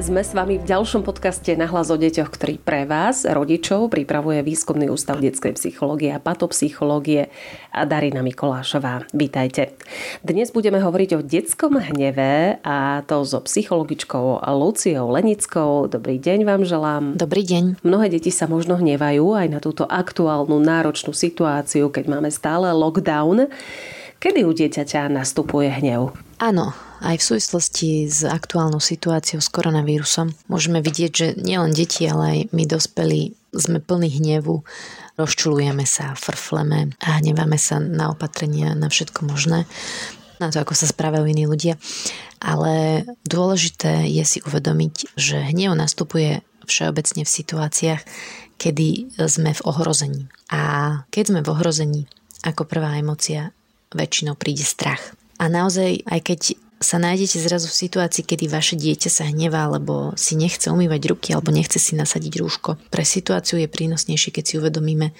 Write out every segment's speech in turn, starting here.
Sme s vami v ďalšom podcaste na hlas o deťoch, ktorý pre vás, rodičov, pripravuje Výskumný ústav detskej psychológie a patopsychológie a Darina Mikolášová. Vítajte. Dnes budeme hovoriť o detskom hneve a to so psychologičkou Luciou Lenickou. Dobrý deň vám želám. Dobrý deň. Mnohé deti sa možno hnevajú aj na túto aktuálnu náročnú situáciu, keď máme stále lockdown. Kedy u dieťaťa nastupuje hnev? Áno, aj v súvislosti s aktuálnou situáciou s koronavírusom môžeme vidieť, že nielen deti, ale aj my dospelí sme plní hnevu, rozčulujeme sa, frfleme a hneváme sa na opatrenia, na všetko možné, na to, ako sa správajú iní ľudia. Ale dôležité je si uvedomiť, že hnev nastupuje všeobecne v situáciách, kedy sme v ohrození. A keď sme v ohrození, ako prvá emocia väčšinou príde strach. A naozaj, aj keď sa nájdete zrazu v situácii, kedy vaše dieťa sa hnevá, alebo si nechce umývať ruky, alebo nechce si nasadiť rúško. Pre situáciu je prínosnejšie, keď si uvedomíme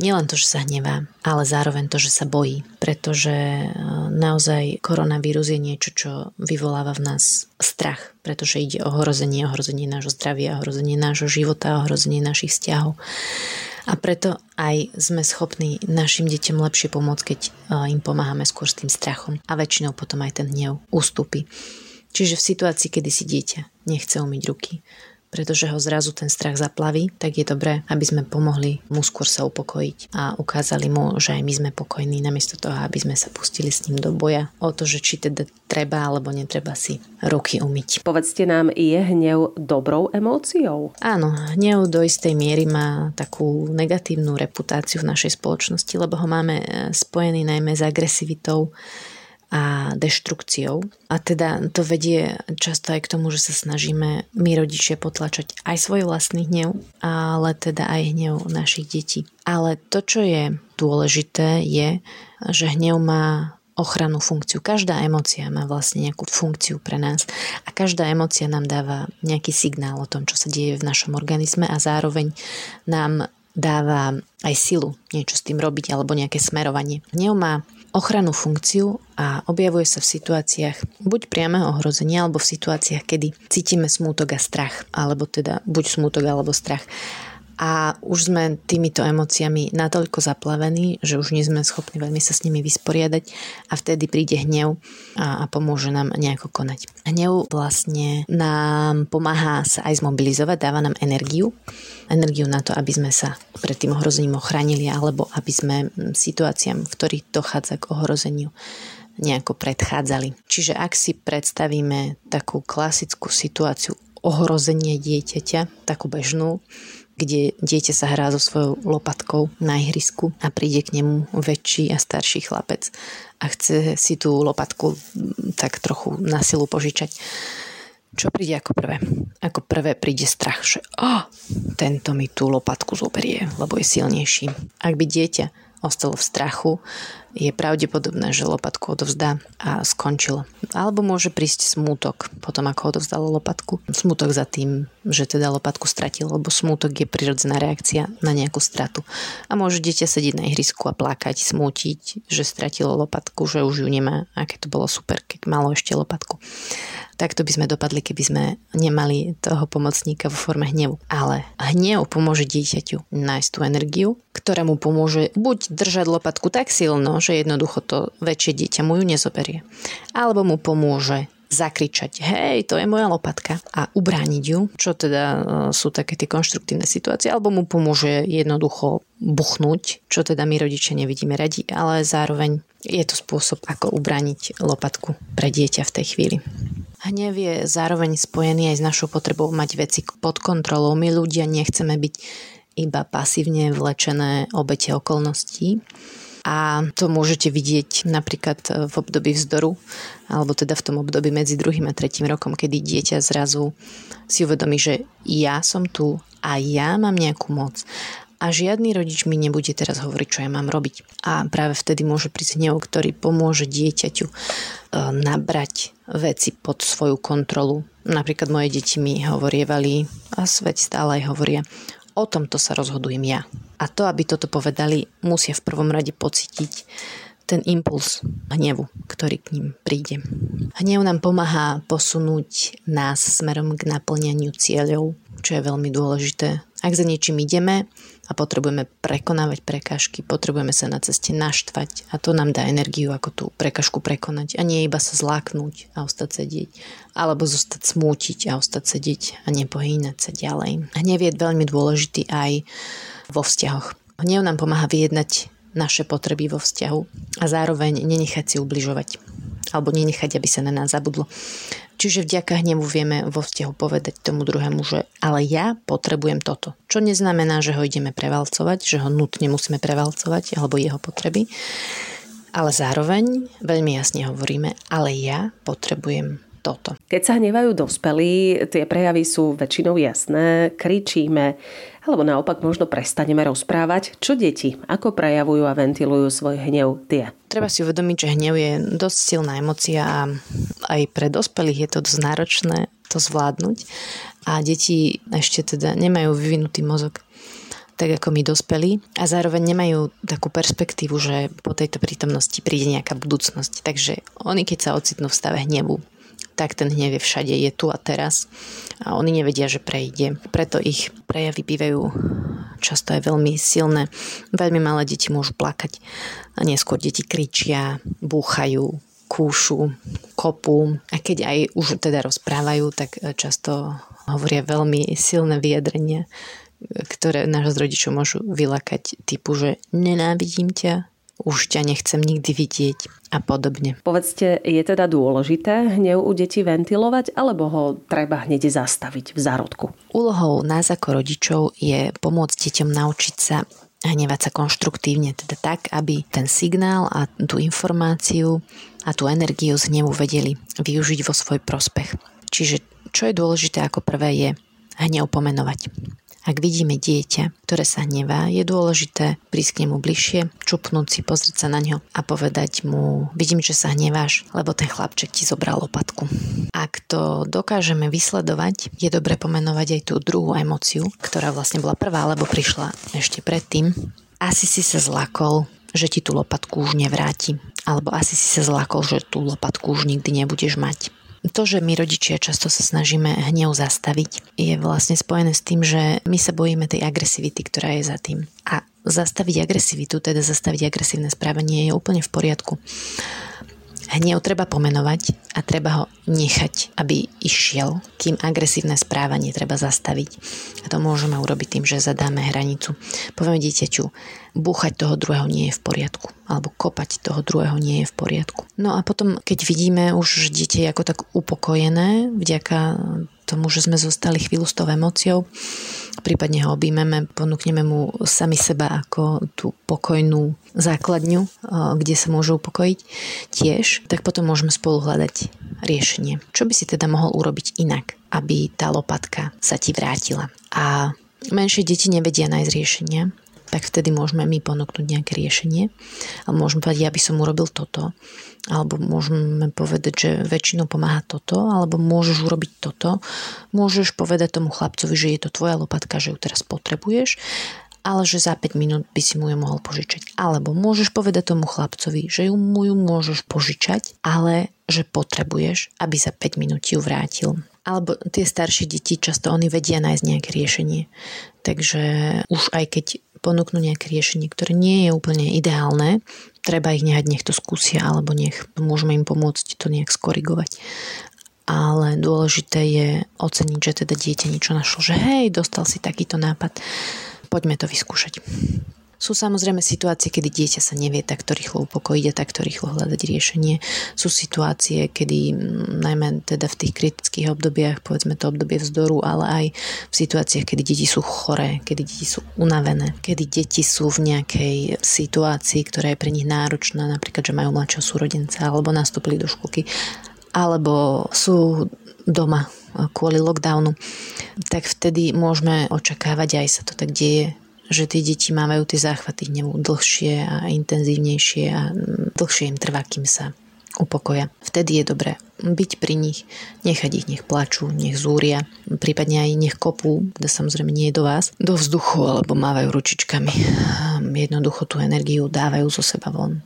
nielen to, že sa hnevá, ale zároveň to, že sa bojí. Pretože e, naozaj koronavírus je niečo, čo vyvoláva v nás strach, pretože ide o ohrozenie, ohrozenie nášho zdravia, ohrozenie nášho života, ohrozenie našich vzťahov. A preto aj sme schopní našim deťom lepšie pomôcť, keď im pomáhame skôr s tým strachom. A väčšinou potom aj ten hnev ústupí. Čiže v situácii, kedy si dieťa nechce umyť ruky, pretože ho zrazu ten strach zaplaví, tak je dobré, aby sme pomohli mu skôr sa upokojiť a ukázali mu, že aj my sme pokojní, namiesto toho, aby sme sa pustili s ním do boja o to, že či teda treba alebo netreba si ruky umyť. Povedzte nám, je hnev dobrou emóciou? Áno, hnev do istej miery má takú negatívnu reputáciu v našej spoločnosti, lebo ho máme e, spojený najmä s agresivitou, a deštrukciou. A teda to vedie často aj k tomu, že sa snažíme my rodičia potlačať aj svoj vlastný hnev, ale teda aj hnev našich detí. Ale to, čo je dôležité, je, že hnev má ochrannú funkciu. Každá emócia má vlastne nejakú funkciu pre nás a každá emócia nám dáva nejaký signál o tom, čo sa deje v našom organizme a zároveň nám dáva aj silu niečo s tým robiť alebo nejaké smerovanie. Hnev má ochrannú funkciu a objavuje sa v situáciách buď priameho ohrozenia alebo v situáciách, kedy cítime smútok a strach, alebo teda buď smútok alebo strach a už sme týmito emóciami natoľko zaplavení, že už nie sme schopní veľmi sa s nimi vysporiadať a vtedy príde hnev a, a pomôže nám nejako konať. Hnev vlastne nám pomáha sa aj zmobilizovať, dáva nám energiu, energiu na to, aby sme sa pred tým ohrozením ochránili alebo aby sme situáciám, v ktorých dochádza k ohrozeniu, nejako predchádzali. Čiže ak si predstavíme takú klasickú situáciu ohrozenie dieťaťa, takú bežnú, kde dieťa sa hrá so svojou lopatkou na ihrisku a príde k nemu väčší a starší chlapec a chce si tú lopatku tak trochu na silu požičať. Čo príde ako prvé? Ako prvé príde strach, že oh, tento mi tú lopatku zoberie, lebo je silnejší. Ak by dieťa ostalo v strachu, je pravdepodobné, že lopatku odovzdá a skončil. Alebo môže prísť smútok potom, ako odovzdalo lopatku. Smútok za tým, že teda lopatku stratil, lebo smútok je prirodzená reakcia na nejakú stratu. A môže dieťa sedieť na ihrisku a plakať, smútiť, že stratilo lopatku, že už ju nemá. Aké to bolo super, keď malo ešte lopatku. Takto by sme dopadli, keby sme nemali toho pomocníka vo forme hnevu. Ale hnev pomôže dieťaťu nájsť tú energiu, ktorá mu pomôže buď držať lopatku tak silno, že jednoducho to väčšie dieťa mu ju nezoberie. Alebo mu pomôže zakričať, hej, to je moja lopatka a ubrániť ju, čo teda e, sú také tie konštruktívne situácie, alebo mu pomôže jednoducho buchnúť, čo teda my rodičia nevidíme radi, ale zároveň je to spôsob, ako ubrániť lopatku pre dieťa v tej chvíli. Hnev je zároveň spojený aj s našou potrebou mať veci pod kontrolou. My ľudia nechceme byť iba pasívne vlečené obete okolností, a to môžete vidieť napríklad v období vzdoru, alebo teda v tom období medzi druhým a tretím rokom, kedy dieťa zrazu si uvedomí, že ja som tu a ja mám nejakú moc a žiadny rodič mi nebude teraz hovoriť, čo ja mám robiť. A práve vtedy môže prísť hnev, ktorý pomôže dieťaťu e, nabrať veci pod svoju kontrolu. Napríklad moje deti mi hovorievali, a svet stále aj hovoria, o tomto sa rozhodujem ja. A to, aby toto povedali, musia v prvom rade pocítiť ten impuls hnevu, ktorý k ním príde. Hnev nám pomáha posunúť nás smerom k naplňaniu cieľov, čo je veľmi dôležité. Ak za niečím ideme a potrebujeme prekonávať prekážky, potrebujeme sa na ceste naštvať a to nám dá energiu, ako tú prekažku prekonať a nie iba sa zláknúť a ostať sedieť, alebo zostať smútiť a ostať sedieť a nepohýnať sa ďalej. Hnev je veľmi dôležitý aj vo vzťahoch. Hnev nám pomáha vyjednať naše potreby vo vzťahu a zároveň nenechať si ubližovať alebo nenechať, aby sa na nás zabudlo. Čiže vďaka hnevu vieme vo vzťahu povedať tomu druhému, že ale ja potrebujem toto. Čo neznamená, že ho ideme prevalcovať, že ho nutne musíme prevalcovať alebo jeho potreby, ale zároveň veľmi jasne hovoríme, ale ja potrebujem toto. Keď sa hnevajú dospelí, tie prejavy sú väčšinou jasné, kričíme, alebo naopak možno prestaneme rozprávať. Čo deti? Ako prejavujú a ventilujú svoj hnev tie? Treba si uvedomiť, že hnev je dosť silná emocia a aj pre dospelých je to dosť náročné to zvládnuť. A deti ešte teda nemajú vyvinutý mozog tak ako my dospelí a zároveň nemajú takú perspektívu, že po tejto prítomnosti príde nejaká budúcnosť. Takže oni keď sa ocitnú v stave hnevu, tak ten hnev je všade, je tu a teraz a oni nevedia, že prejde. Preto ich prejavy bývajú často aj veľmi silné. Veľmi malé deti môžu plakať a neskôr deti kričia, búchajú, kúšu, kopu a keď aj už teda rozprávajú, tak často hovoria veľmi silné vyjadrenia, ktoré náš rodičov môžu vylakať typu, že nenávidím ťa, už ťa nechcem nikdy vidieť a podobne. Povedzte, je teda dôležité hnev u detí ventilovať, alebo ho treba hneď zastaviť v zárodku? Úlohou nás ako rodičov je pomôcť deťom naučiť sa hnevať sa konštruktívne, teda tak, aby ten signál a tú informáciu a tú energiu z hnevu vedeli využiť vo svoj prospech. Čiže čo je dôležité ako prvé je hnev pomenovať. Ak vidíme dieťa, ktoré sa hnevá, je dôležité prísť k nemu bližšie, čupnúť si, pozrieť sa na ňo a povedať mu, vidím, že sa hneváš, lebo ten chlapček ti zobral lopatku. Ak to dokážeme vysledovať, je dobre pomenovať aj tú druhú emociu, ktorá vlastne bola prvá, lebo prišla ešte predtým. Asi si sa zlakol, že ti tú lopatku už nevráti. Alebo asi si sa zlakol, že tú lopatku už nikdy nebudeš mať to, že my rodičia často sa snažíme hnev zastaviť, je vlastne spojené s tým, že my sa bojíme tej agresivity, ktorá je za tým. A zastaviť agresivitu, teda zastaviť agresívne správanie je úplne v poriadku. Hnev treba pomenovať a treba ho nechať, aby išiel, kým agresívne správanie treba zastaviť. A to môžeme urobiť tým, že zadáme hranicu. Povieme dieťaťu, búchať toho druhého nie je v poriadku, alebo kopať toho druhého nie je v poriadku. No a potom, keď vidíme už, dieťa ako tak upokojené vďaka tomu, že sme zostali chvíľu s tou emóciou, prípadne ho objímeme, ponúkneme mu sami seba ako tú pokojnú základňu, kde sa môže upokojiť tiež, tak potom môžeme spolu hľadať riešenie. Čo by si teda mohol urobiť inak, aby tá lopatka sa ti vrátila? A menšie deti nevedia nájsť riešenia, tak vtedy môžeme my ponúknuť nejaké riešenie. A môžeme povedať, ja by som urobil toto. Alebo môžeme povedať, že väčšinou pomáha toto, alebo môžeš urobiť toto. Môžeš povedať tomu chlapcovi, že je to tvoja lopatka, že ju teraz potrebuješ ale že za 5 minút by si mu ju mohol požičať. Alebo môžeš povedať tomu chlapcovi, že ju mu ju môžeš požičať, ale že potrebuješ, aby za 5 minút ju vrátil. Alebo tie staršie deti často oni vedia nájsť nejaké riešenie. Takže už aj keď ponúknú nejaké riešenie, ktoré nie je úplne ideálne, treba ich nehať, nech to skúsia, alebo nech môžeme im pomôcť to nejak skorigovať. Ale dôležité je oceniť, že teda dieťa niečo našlo, že hej, dostal si takýto nápad, poďme to vyskúšať. Sú samozrejme situácie, kedy dieťa sa nevie takto rýchlo upokojiť a takto rýchlo hľadať riešenie. Sú situácie, kedy najmä teda v tých kritických obdobiach, povedzme to obdobie vzdoru, ale aj v situáciách, kedy deti sú choré, kedy deti sú unavené, kedy deti sú v nejakej situácii, ktorá je pre nich náročná, napríklad, že majú mladšieho súrodenca alebo nastúpili do školky, alebo sú doma kvôli lockdownu, tak vtedy môžeme očakávať, aj sa to tak deje, že tie deti mávajú tie záchvaty hnevu dlhšie a intenzívnejšie a dlhšie im trvá, kým sa upokoja. Vtedy je dobré byť pri nich, nechať ich, nech plačú, nech zúria, prípadne aj nech kopú, to samozrejme nie je do vás, do vzduchu alebo mávajú ručičkami. Jednoducho tú energiu dávajú zo seba von.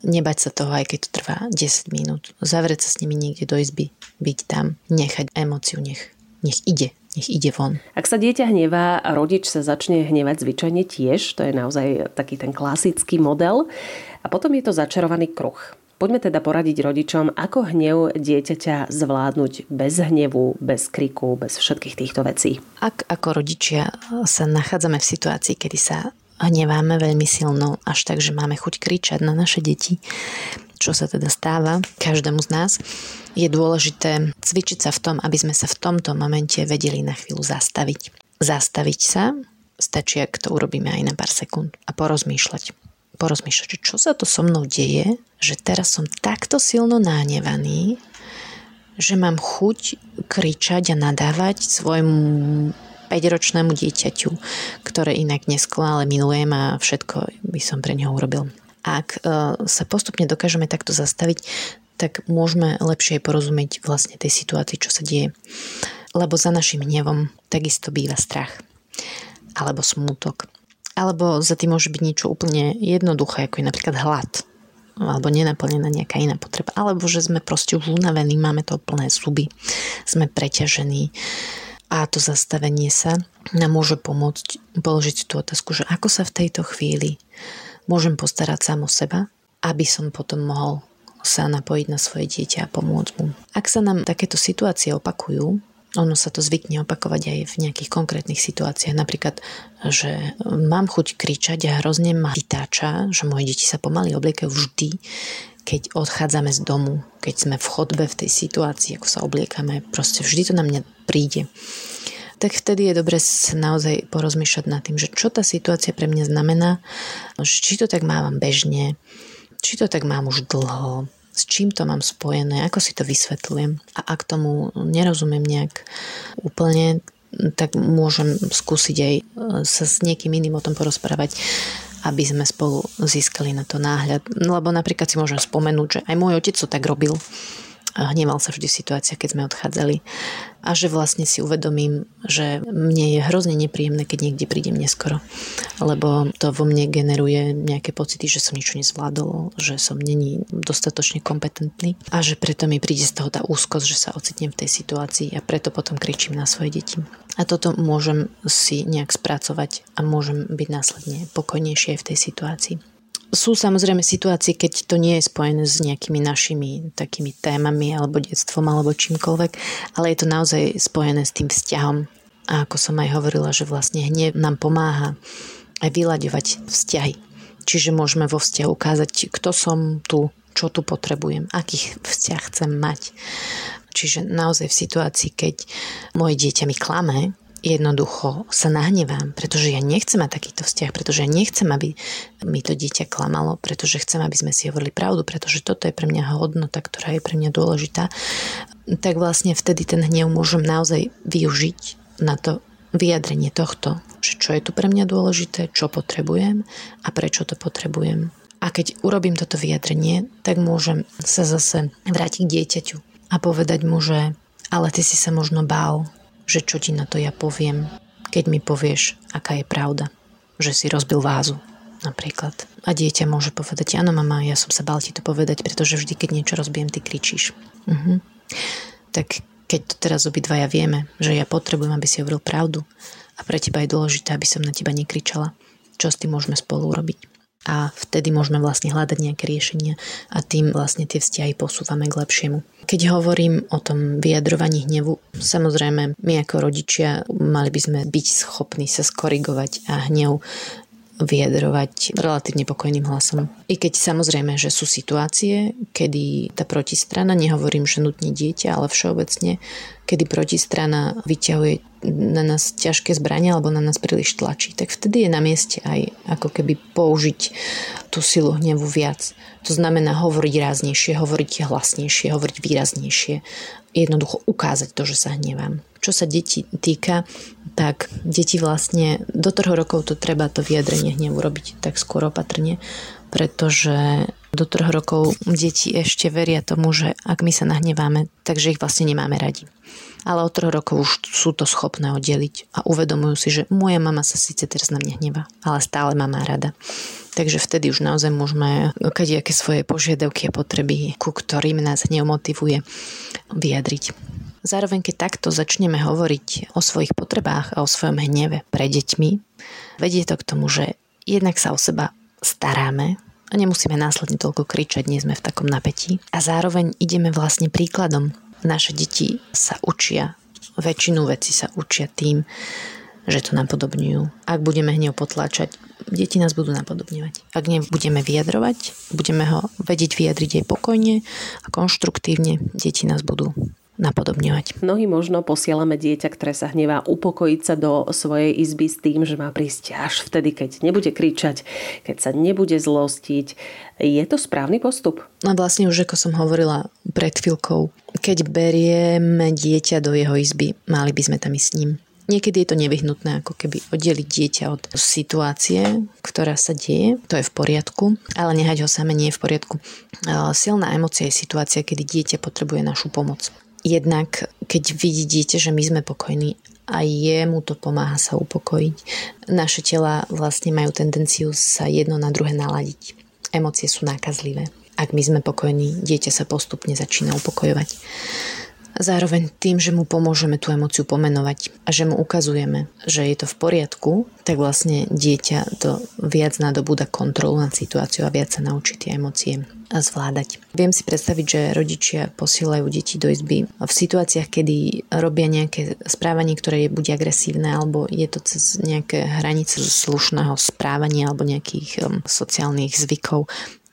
Nebať sa toho, aj keď to trvá 10 minút. Zavrieť sa s nimi niekde do izby, byť tam, nechať emóciu, nech, nech ide, nech ide von. Ak sa dieťa hnevá, rodič sa začne hnevať zvyčajne tiež, to je naozaj taký ten klasický model. A potom je to začarovaný kruh. Poďme teda poradiť rodičom, ako hnev dieťaťa zvládnuť bez hnevu, bez kriku, bez všetkých týchto vecí. Ak ako rodičia sa nachádzame v situácii, kedy sa hneváme veľmi silno, až tak, že máme chuť kričať na naše deti, čo sa teda stáva každému z nás, je dôležité cvičiť sa v tom, aby sme sa v tomto momente vedeli na chvíľu zastaviť. Zastaviť sa, stačí, ak to urobíme aj na pár sekúnd a porozmýšľať. Porozmýšľať, čo sa to so mnou deje, že teraz som takto silno nahnevaný, že mám chuť kričať a nadávať svojmu 5-ročnému dieťaťu, ktoré inak nesklo, ale milujem a všetko by som pre neho urobil. Ak e, sa postupne dokážeme takto zastaviť, tak môžeme lepšie porozumieť vlastne tej situácii, čo sa deje. Lebo za našim hnevom takisto býva strach. Alebo smútok. Alebo za tým môže byť niečo úplne jednoduché, ako je napríklad hlad alebo nenaplnená nejaká iná potreba, alebo že sme proste už unavení, máme to plné zuby, sme preťažení, a to zastavenie sa nám môže pomôcť položiť tú otázku, že ako sa v tejto chvíli môžem postarať sám o seba, aby som potom mohol sa napojiť na svoje dieťa a pomôcť mu. Ak sa nám takéto situácie opakujú, ono sa to zvykne opakovať aj v nejakých konkrétnych situáciách. Napríklad, že mám chuť kričať a hrozne ma vytáča, že moje deti sa pomaly obliekajú vždy, keď odchádzame z domu, keď sme v chodbe v tej situácii, ako sa obliekame, proste vždy to na mňa príde. Tak vtedy je dobre naozaj porozmýšľať nad tým, že čo tá situácia pre mňa znamená, či to tak mávam bežne, či to tak mám už dlho, s čím to mám spojené, ako si to vysvetľujem. A ak tomu nerozumiem nejak úplne, tak môžem skúsiť aj sa s niekým iným o tom porozprávať aby sme spolu získali na to náhľad. Lebo napríklad si môžem spomenúť, že aj môj otec to tak robil. Hneval sa vždy situácia, keď sme odchádzali. A že vlastne si uvedomím, že mne je hrozne nepríjemné, keď niekde prídem neskoro. Lebo to vo mne generuje nejaké pocity, že som niečo nezvládol, že som není dostatočne kompetentný a že preto mi príde z toho tá úzkosť, že sa ocitnem v tej situácii a preto potom kričím na svoje deti. A toto môžem si nejak spracovať a môžem byť následne pokojnejšie v tej situácii. Sú samozrejme situácie, keď to nie je spojené s nejakými našimi takými témami alebo detstvom alebo čímkoľvek, ale je to naozaj spojené s tým vzťahom. A ako som aj hovorila, že vlastne hnev nám pomáha aj vyľaďovať vzťahy. Čiže môžeme vo vzťahu ukázať, kto som tu, čo tu potrebujem, aký vzťah chcem mať. Čiže naozaj v situácii, keď moje dieťa mi klame, jednoducho sa nahnevám, pretože ja nechcem mať takýto vzťah, pretože ja nechcem, aby mi to dieťa klamalo, pretože chcem, aby sme si hovorili pravdu, pretože toto je pre mňa hodnota, ktorá je pre mňa dôležitá, tak vlastne vtedy ten hnev môžem naozaj využiť na to vyjadrenie tohto, že čo je tu pre mňa dôležité, čo potrebujem a prečo to potrebujem. A keď urobím toto vyjadrenie, tak môžem sa zase vrátiť k dieťaťu a povedať mu, že ale ty si sa možno bál, že čo ti na to ja poviem, keď mi povieš, aká je pravda, že si rozbil vázu napríklad. A dieťa môže povedať, áno mama, ja som sa bál ti to povedať, pretože vždy, keď niečo rozbijem, ty kričíš. Uh-huh. Tak keď to teraz obidvaja vieme, že ja potrebujem, aby si hovoril pravdu a pre teba je dôležité, aby som na teba nekričala, čo s tým môžeme spolu urobiť a vtedy môžeme vlastne hľadať nejaké riešenia a tým vlastne tie vzťahy posúvame k lepšiemu. Keď hovorím o tom vyjadrovaní hnevu, samozrejme my ako rodičia mali by sme byť schopní sa skorigovať a hnev vyjadrovať relatívne pokojným hlasom. I keď samozrejme, že sú situácie, kedy tá protistrana, nehovorím, že nutne dieťa, ale všeobecne, kedy protistrana vyťahuje na nás ťažké zbranie alebo na nás príliš tlačí, tak vtedy je na mieste aj ako keby použiť tú silu hnevu viac. To znamená hovoriť ráznejšie, hovoriť hlasnejšie, hovoriť výraznejšie. Jednoducho ukázať to, že sa hnevám. Čo sa detí týka, tak deti vlastne do troch rokov to treba to vyjadrenie hnevu robiť tak skôr opatrne, pretože Do troch rokov deti ešte veria tomu, že ak my sa nahneváme, takže ich vlastne nemáme radi. Ale od troch rokov už sú to schopné oddeliť a uvedomujú si, že moja mama sa síce teraz na mňa hnevá, ale stále ma rada. Takže vtedy už naozaj môžeme kadejaké svoje požiadavky a potreby, ku ktorým nás neomotivuje, vyjadriť. Zároveň, keď takto začneme hovoriť o svojich potrebách a o svojom hneve pre deťmi, vedie to k tomu, že jednak sa o seba staráme a nemusíme následne toľko kričať, nie sme v takom napätí. A zároveň ideme vlastne príkladom. Naše deti sa učia, väčšinu vecí sa učia tým, že to napodobňujú. Ak budeme hnev potláčať, deti nás budú napodobňovať. Ak nebudeme vyjadrovať, budeme ho vedieť vyjadriť aj pokojne a konštruktívne, deti nás budú napodobňovať. Mnohí možno posielame dieťa, ktoré sa hnevá, upokojiť sa do svojej izby s tým, že má prísť až vtedy, keď nebude kričať, keď sa nebude zlostiť. Je to správny postup? No vlastne už ako som hovorila pred chvíľkou, keď berieme dieťa do jeho izby, mali by sme tam ísť s ním. Niekedy je to nevyhnutné, ako keby oddeliť dieťa od situácie, ktorá sa deje, to je v poriadku, ale nehať ho same nie je v poriadku. Silná emocia je situácia, kedy dieťa potrebuje našu pomoc jednak keď vidí dieťa, že my sme pokojní a jemu to pomáha sa upokojiť. Naše tela vlastne majú tendenciu sa jedno na druhé naladiť. Emócie sú nákazlivé. Ak my sme pokojní, dieťa sa postupne začína upokojovať. Zároveň tým, že mu pomôžeme tú emociu pomenovať a že mu ukazujeme, že je to v poriadku, tak vlastne dieťa to viac nadobúda kontrolu nad situáciou a viac sa naučí tie emócie zvládať. Viem si predstaviť, že rodičia posielajú deti do izby v situáciách, kedy robia nejaké správanie, ktoré je buď agresívne, alebo je to cez nejaké hranice slušného správania alebo nejakých um, sociálnych zvykov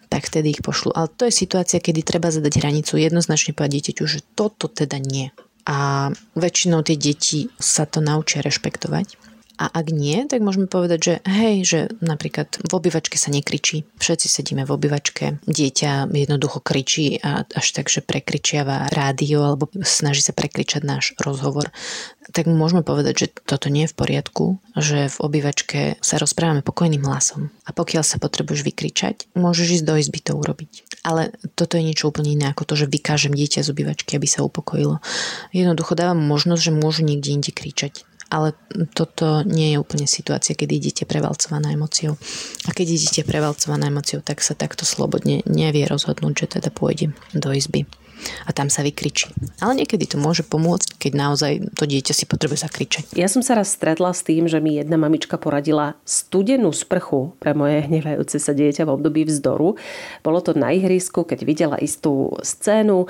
tak vtedy ich pošlu. Ale to je situácia, kedy treba zadať hranicu, jednoznačne povedať dieťaťu, že toto teda nie. A väčšinou tie deti sa to naučia rešpektovať. A ak nie, tak môžeme povedať, že hej, že napríklad v obývačke sa nekričí. Všetci sedíme v obývačke. Dieťa jednoducho kričí a až tak, že prekričiava rádio alebo snaží sa prekričať náš rozhovor. Tak môžeme povedať, že toto nie je v poriadku, že v obývačke sa rozprávame pokojným hlasom. A pokiaľ sa potrebuješ vykričať, môžeš ísť do izby to urobiť. Ale toto je niečo úplne iné ako to, že vykážem dieťa z obývačky, aby sa upokojilo. Jednoducho dávam možnosť, že môžu niekde inde kričať ale toto nie je úplne situácia, kedy idete prevalcovaná emociou. A keď idete prevalcovaná emociou, tak sa takto slobodne nevie rozhodnúť, že teda pôjde do izby a tam sa vykričí. Ale niekedy to môže pomôcť, keď naozaj to dieťa si potrebuje zakričať. Ja som sa raz stretla s tým, že mi jedna mamička poradila studenú sprchu pre moje hnevajúce sa dieťa v období vzdoru. Bolo to na ihrisku, keď videla istú scénu,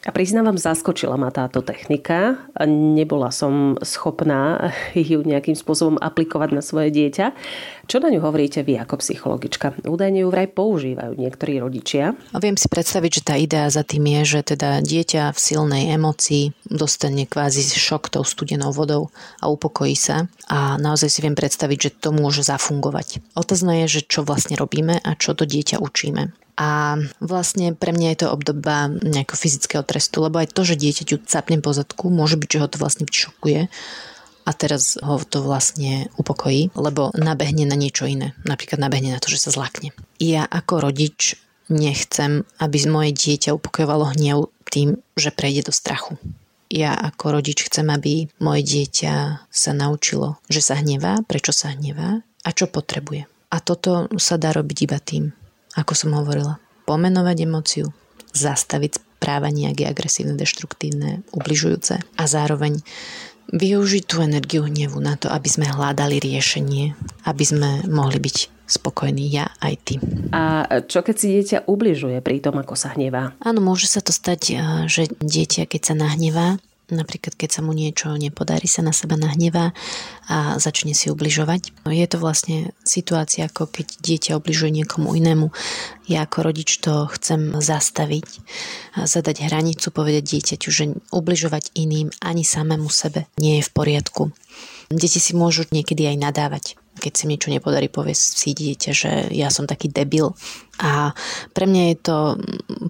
a priznávam, zaskočila ma táto technika. Nebola som schopná ju nejakým spôsobom aplikovať na svoje dieťa. Čo na ňu hovoríte vy ako psychologička? Údajne ju vraj používajú niektorí rodičia. A viem si predstaviť, že tá idea za tým je, že teda dieťa v silnej emocii dostane kvázi šok tou studenou vodou a upokojí sa. A naozaj si viem predstaviť, že to môže zafungovať. Otázne je, že čo vlastne robíme a čo to dieťa učíme. A vlastne pre mňa je to obdoba nejakého fyzického trestu, lebo aj to, že dieťaťu capne po zadku, môže byť, že ho to vlastne šokuje a teraz ho to vlastne upokojí, lebo nabehne na niečo iné. Napríklad nabehne na to, že sa zlakne. Ja ako rodič nechcem, aby moje dieťa upokojovalo hnev tým, že prejde do strachu. Ja ako rodič chcem, aby moje dieťa sa naučilo, že sa hnevá, prečo sa hnevá a čo potrebuje. A toto sa dá robiť iba tým, ako som hovorila, pomenovať emóciu, zastaviť správanie, ak je agresívne, deštruktívne, ubližujúce a zároveň využiť tú energiu hnevu na to, aby sme hľadali riešenie, aby sme mohli byť spokojní ja aj ty. A čo keď si dieťa ubližuje pri tom, ako sa hnevá? Áno, môže sa to stať, eh, že dieťa, keď sa nahnevá, Napríklad, keď sa mu niečo nepodarí, sa na seba nahnevá a začne si ubližovať. Je to vlastne situácia, ako keď dieťa obližuje niekomu inému. Ja ako rodič to chcem zastaviť, zadať hranicu, povedať dieťaťu, že ubližovať iným ani samému sebe nie je v poriadku. Deti si môžu niekedy aj nadávať keď sa niečo nepodarí, povie si dieťa, že ja som taký debil. A pre mňa je to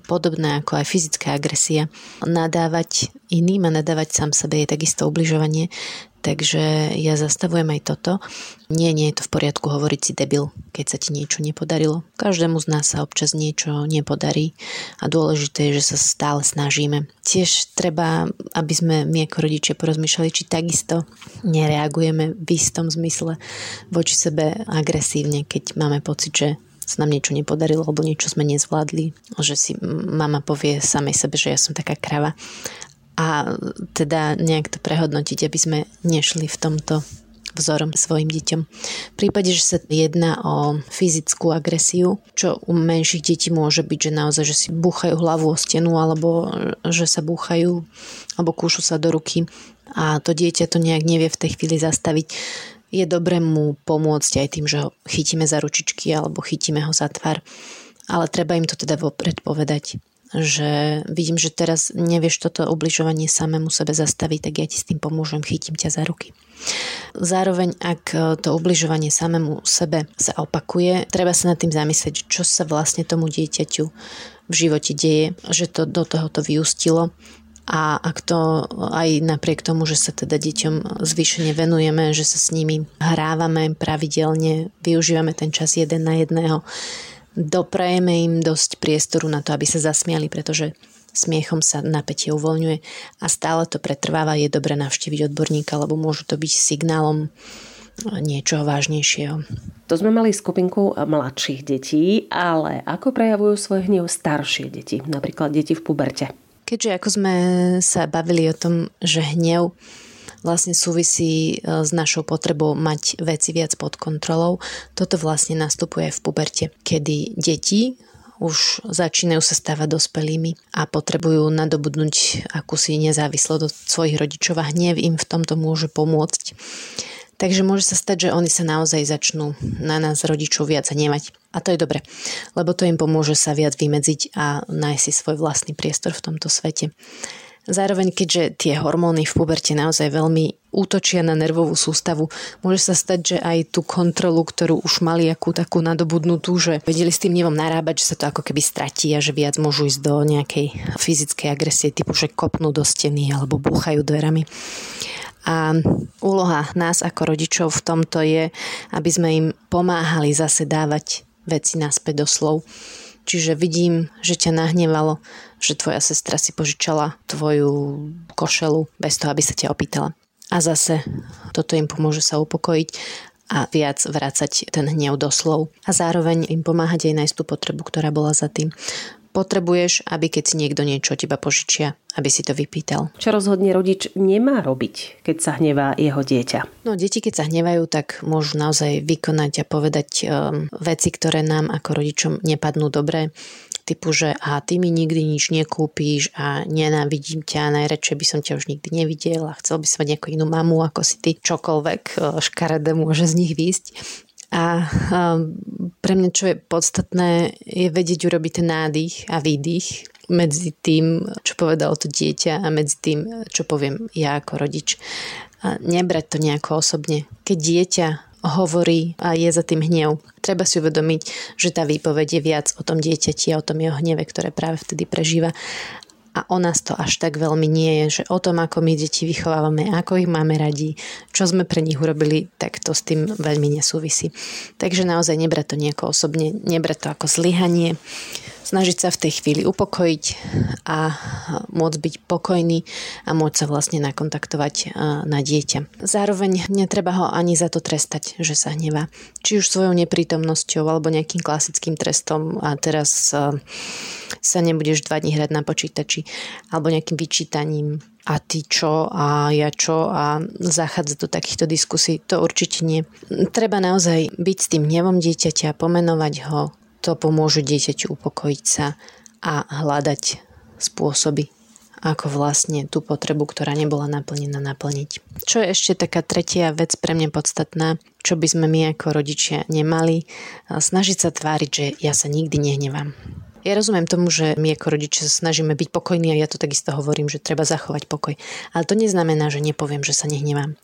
podobné ako aj fyzická agresia. Nadávať iným a nadávať sám sebe je takisto ubližovanie. Takže ja zastavujem aj toto. Nie, nie je to v poriadku hovoriť si debil, keď sa ti niečo nepodarilo. Každému z nás sa občas niečo nepodarí a dôležité je, že sa stále snažíme. Tiež treba, aby sme my ako rodičia porozmýšľali, či takisto nereagujeme v istom zmysle voči sebe agresívne, keď máme pocit, že sa nám niečo nepodarilo alebo niečo sme nezvládli, že si mama povie samej sebe, že ja som taká krava a teda nejak to prehodnotiť, aby sme nešli v tomto vzorom svojim deťom. V prípade, že sa jedná o fyzickú agresiu, čo u menších detí môže byť, že naozaj, že si búchajú hlavu o stenu alebo že sa búchajú alebo kúšu sa do ruky a to dieťa to nejak nevie v tej chvíli zastaviť, je dobré mu pomôcť aj tým, že ho chytíme za ručičky alebo chytíme ho za tvar. Ale treba im to teda vopred povedať že vidím, že teraz nevieš toto ubližovanie samému sebe zastaviť, tak ja ti s tým pomôžem, chytím ťa za ruky. Zároveň, ak to ubližovanie samému sebe sa opakuje, treba sa nad tým zamyslieť, čo sa vlastne tomu dieťaťu v živote deje, že to do toho to vyústilo a ak to aj napriek tomu, že sa teda deťom zvýšene venujeme, že sa s nimi hrávame pravidelne, využívame ten čas jeden na jedného, doprajeme im dosť priestoru na to, aby sa zasmiali, pretože smiechom sa napätie uvoľňuje a stále to pretrváva, je dobre navštíviť odborníka, lebo môžu to byť signálom niečoho vážnejšieho. To sme mali skupinku mladších detí, ale ako prejavujú svoj hnev staršie deti, napríklad deti v puberte? Keďže ako sme sa bavili o tom, že hnev vlastne súvisí e, s našou potrebou mať veci viac pod kontrolou. Toto vlastne nastupuje v puberte, kedy deti už začínajú sa stávať dospelými a potrebujú nadobudnúť akúsi nezávislosť od svojich rodičov a hnev im v tomto môže pomôcť. Takže môže sa stať, že oni sa naozaj začnú na nás rodičov viac hnevať. A to je dobre, lebo to im pomôže sa viac vymedziť a nájsť si svoj vlastný priestor v tomto svete. Zároveň, keďže tie hormóny v puberte naozaj veľmi útočia na nervovú sústavu, môže sa stať, že aj tú kontrolu, ktorú už mali akú takú nadobudnutú, že vedeli s tým nevom narábať, že sa to ako keby stratí a že viac môžu ísť do nejakej fyzickej agresie, typu, že kopnú do steny alebo búchajú dverami. A úloha nás ako rodičov v tomto je, aby sme im pomáhali zase dávať veci naspäť do slov Čiže vidím, že ťa nahnevalo, že tvoja sestra si požičala tvoju košelu bez toho, aby sa ťa opýtala. A zase toto im pomôže sa upokojiť a viac vrácať ten hnev do slov. A zároveň im pomáhať aj nájsť tú potrebu, ktorá bola za tým potrebuješ, aby keď si niekto niečo teba požičia, aby si to vypýtal. Čo rozhodne rodič nemá robiť, keď sa hnevá jeho dieťa? No, deti, keď sa hnevajú, tak môžu naozaj vykonať a povedať um, veci, ktoré nám ako rodičom nepadnú dobre typu, že a ty mi nikdy nič nekúpíš a nenávidím ťa, najradšej by som ťa už nikdy nevidel a chcel by som mať nejakú inú mamu ako si ty, čokoľvek uh, škaredé môže z nich výjsť. A pre mňa, čo je podstatné, je vedieť urobiť ten nádych a výdych medzi tým, čo povedalo to dieťa a medzi tým, čo poviem ja ako rodič. A nebrať to nejako osobne. Keď dieťa hovorí a je za tým hnev. Treba si uvedomiť, že tá výpoveď je viac o tom dieťati a o tom jeho hneve, ktoré práve vtedy prežíva a o nás to až tak veľmi nie je, že o tom, ako my deti vychovávame, ako ich máme radi, čo sme pre nich urobili, tak to s tým veľmi nesúvisí. Takže naozaj nebrať to nejako osobne, nebrať to ako zlyhanie, snažiť sa v tej chvíli upokojiť a môcť byť pokojný a môcť sa vlastne nakontaktovať na dieťa. Zároveň netreba ho ani za to trestať, že sa hnevá. Či už svojou neprítomnosťou alebo nejakým klasickým trestom a teraz sa nebudeš dva dní hrať na počítači alebo nejakým vyčítaním a ty čo a ja čo a zachádzať do takýchto diskusí, to určite nie. Treba naozaj byť s tým hnevom dieťaťa, pomenovať ho, to pomôže dieťaťu upokojiť sa a hľadať spôsoby, ako vlastne tú potrebu, ktorá nebola naplnená, naplniť. Čo je ešte taká tretia vec pre mňa podstatná, čo by sme my ako rodičia nemali, snažiť sa tváriť, že ja sa nikdy nehnevám. Ja rozumiem tomu, že my ako rodičia sa snažíme byť pokojní a ja to takisto hovorím, že treba zachovať pokoj. Ale to neznamená, že nepoviem, že sa nehnevám.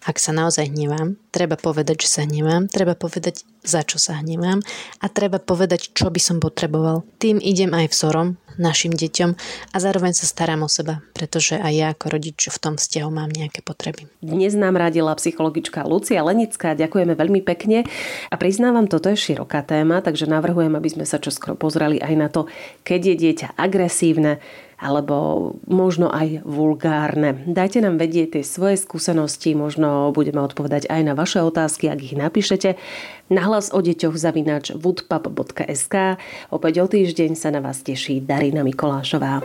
Ak sa naozaj hnevám, treba povedať, že sa hnevám, treba povedať, za čo sa hnevám a treba povedať, čo by som potreboval. Tým idem aj vzorom našim deťom a zároveň sa starám o seba, pretože aj ja ako rodič v tom vzťahu mám nejaké potreby. Dnes nám radila psychologička Lucia Lenická. Ďakujeme veľmi pekne a priznávam, toto je široká téma, takže navrhujem, aby sme sa čoskoro pozreli aj na to, keď je dieťa agresívne, alebo možno aj vulgárne. Dajte nám vedieť tie svoje skúsenosti, možno budeme odpovedať aj na vaše otázky, ak ich napíšete. Nahlas o deťoch zavináč woodpub.sk. Opäť o týždeň sa na vás teší Darina Mikolášová.